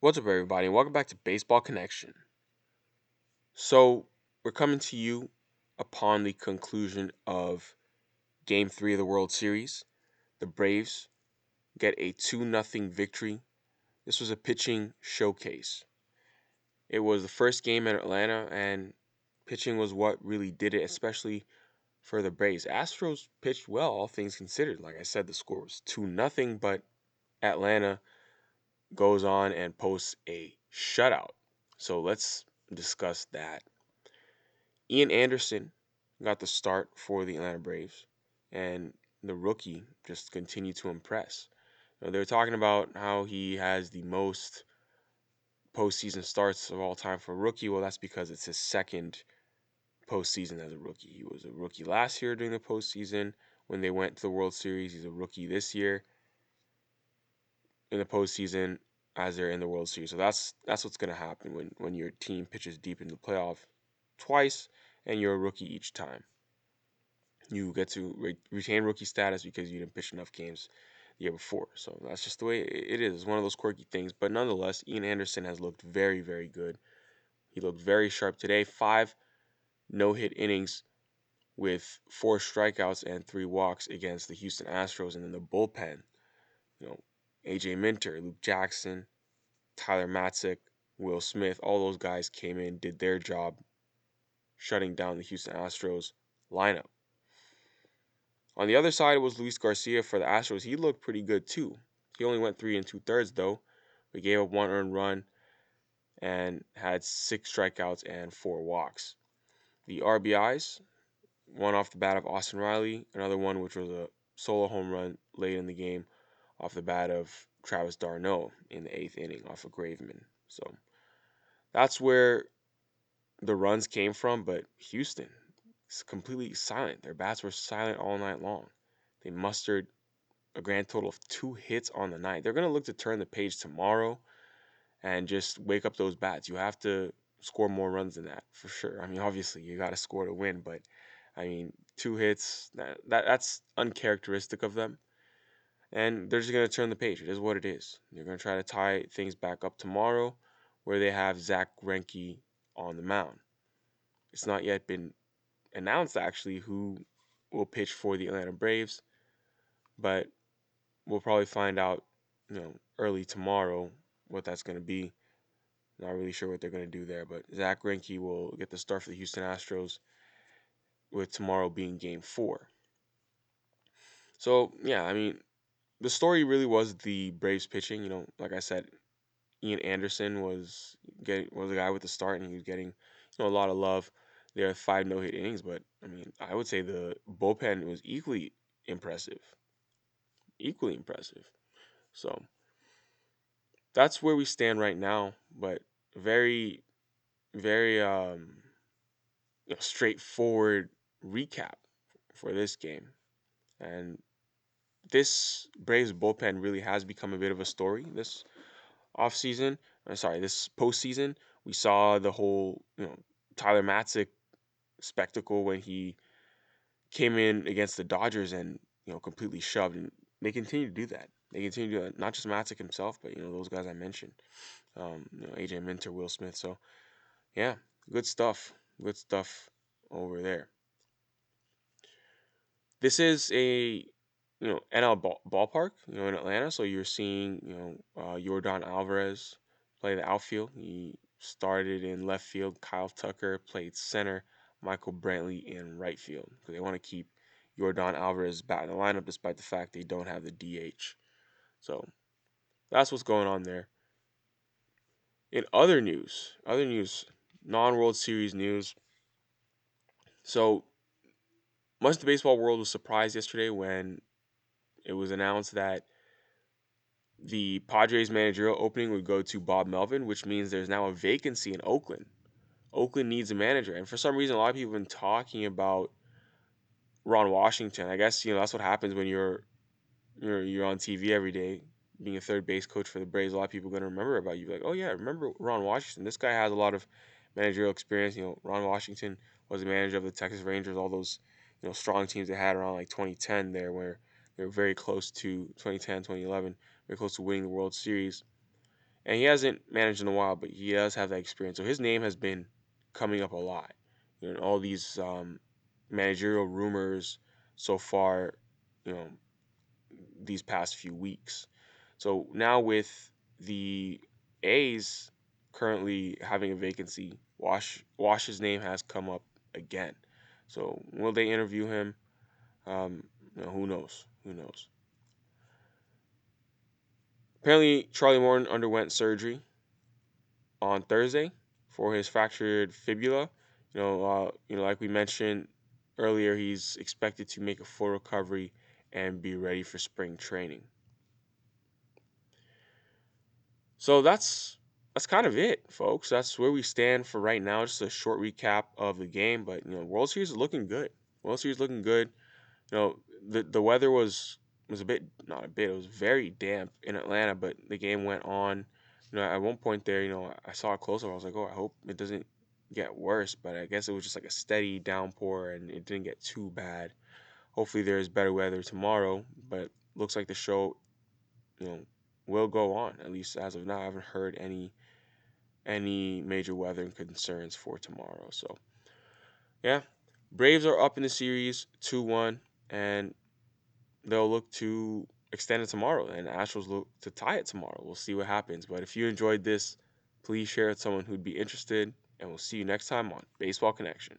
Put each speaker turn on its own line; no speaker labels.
What's up, everybody, welcome back to Baseball Connection. So, we're coming to you upon the conclusion of Game 3 of the World Series. The Braves get a 2 0 victory. This was a pitching showcase. It was the first game in Atlanta, and pitching was what really did it, especially for the Braves. Astros pitched well, all things considered. Like I said, the score was 2 0, but Atlanta goes on and posts a shutout. So let's discuss that. Ian Anderson got the start for the Atlanta Braves, and the rookie just continued to impress. Know, they're talking about how he has the most postseason starts of all time for a rookie. Well, that's because it's his second postseason as a rookie. He was a rookie last year during the postseason when they went to the World Series. He's a rookie this year in the postseason as they're in the World Series. So that's that's what's going to happen when when your team pitches deep in the playoff twice and you're a rookie each time. You get to re- retain rookie status because you didn't pitch enough games the year before. So that's just the way it is. It's one of those quirky things. But nonetheless, Ian Anderson has looked very, very good. He looked very sharp today. Five no hit innings with four strikeouts and three walks against the Houston Astros. And then the bullpen, you know, AJ Minter, Luke Jackson, Tyler Matzek, Will Smith, all those guys came in, did their job, shutting down the Houston Astros lineup. On the other side was Luis Garcia for the Astros. He looked pretty good too. He only went three and two thirds though. We gave up one earned run and had six strikeouts and four walks. The RBIs, one off the bat of Austin Riley, another one which was a solo home run late in the game off the bat of Travis d'Arnaud in the eighth inning off of Graveman. So that's where the runs came from, but Houston is completely silent. Their bats were silent all night long. They mustered a grand total of two hits on the night. They're going to look to turn the page tomorrow and just wake up those bats. You have to score more runs than that for sure. I mean, obviously you got to score to win, but I mean, two hits that, that that's uncharacteristic of them. And they're just going to turn the page. It is what it is. They're going to try to tie things back up tomorrow where they have Zach Greinke on the mound. It's not yet been announced actually who will pitch for the Atlanta Braves, but we'll probably find out, you know, early tomorrow what that's going to be. Not really sure what they're going to do there, but Zach Greinke will get the start for the Houston Astros, with tomorrow being Game Four. So yeah, I mean, the story really was the Braves pitching. You know, like I said, Ian Anderson was getting was the guy with the start, and he was getting you know a lot of love. There are five no hit innings, but I mean, I would say the bullpen was equally impressive, equally impressive. So that's where we stand right now. But very, very um, you know, straightforward recap for this game, and this Braves bullpen really has become a bit of a story this offseason. Uh, sorry, this postseason. We saw the whole, you know, Tyler Matzek spectacle when he came in against the Dodgers and, you know, completely shoved. And they continue to do that. They continue to do that. Not just Matzek himself, but, you know, those guys I mentioned. Um, you know, AJ Minter, Will Smith. So, yeah, good stuff. Good stuff over there. This is a you know NL ball, ballpark, you know in Atlanta. So you're seeing you know uh, Yordan Alvarez play the outfield. He started in left field. Kyle Tucker played center. Michael Brantley in right field because they want to keep Yordan Alvarez back in the lineup despite the fact they don't have the DH. So that's what's going on there. In other news, other news, non-World Series news. So much of the baseball world was surprised yesterday when it was announced that the Padres managerial opening would go to Bob Melvin, which means there's now a vacancy in Oakland. Oakland needs a manager, and for some reason, a lot of people have been talking about Ron Washington. I guess you know that's what happens when you're you're you're on TV every day, being a third base coach for the Braves. A lot of people are going to remember about you, like, oh yeah, remember Ron Washington? This guy has a lot of managerial experience. You know, Ron Washington was the manager of the Texas Rangers, all those you know strong teams they had around like 2010 there, where they were very close to 2010, 2011, very close to winning the World Series. and he hasn't managed in a while, but he does have that experience. So his name has been coming up a lot. You know, all these um, managerial rumors so far, you know, these past few weeks. So now with the A's currently having a vacancy, Wash Wash's name has come up again. So will they interview him? Um, know, who knows? Who knows? Apparently, Charlie Morton underwent surgery on Thursday for his fractured fibula. You know, uh, you know, like we mentioned earlier, he's expected to make a full recovery and be ready for spring training. So that's that's kind of it, folks. That's where we stand for right now. Just a short recap of the game, but you know, World Series is looking good. World Series looking good. You know, the the weather was was a bit not a bit. It was very damp in Atlanta, but the game went on. You know, at one point there, you know, I saw it close up. I was like, oh, I hope it doesn't get worse. But I guess it was just like a steady downpour, and it didn't get too bad. Hopefully, there is better weather tomorrow. But looks like the show, you know, will go on. At least as of now, I haven't heard any any major weather concerns for tomorrow. So, yeah, Braves are up in the series two one, and they'll look to extend it tomorrow, and Astros look to tie it tomorrow. We'll see what happens. But if you enjoyed this, please share it with someone who'd be interested, and we'll see you next time on Baseball Connection.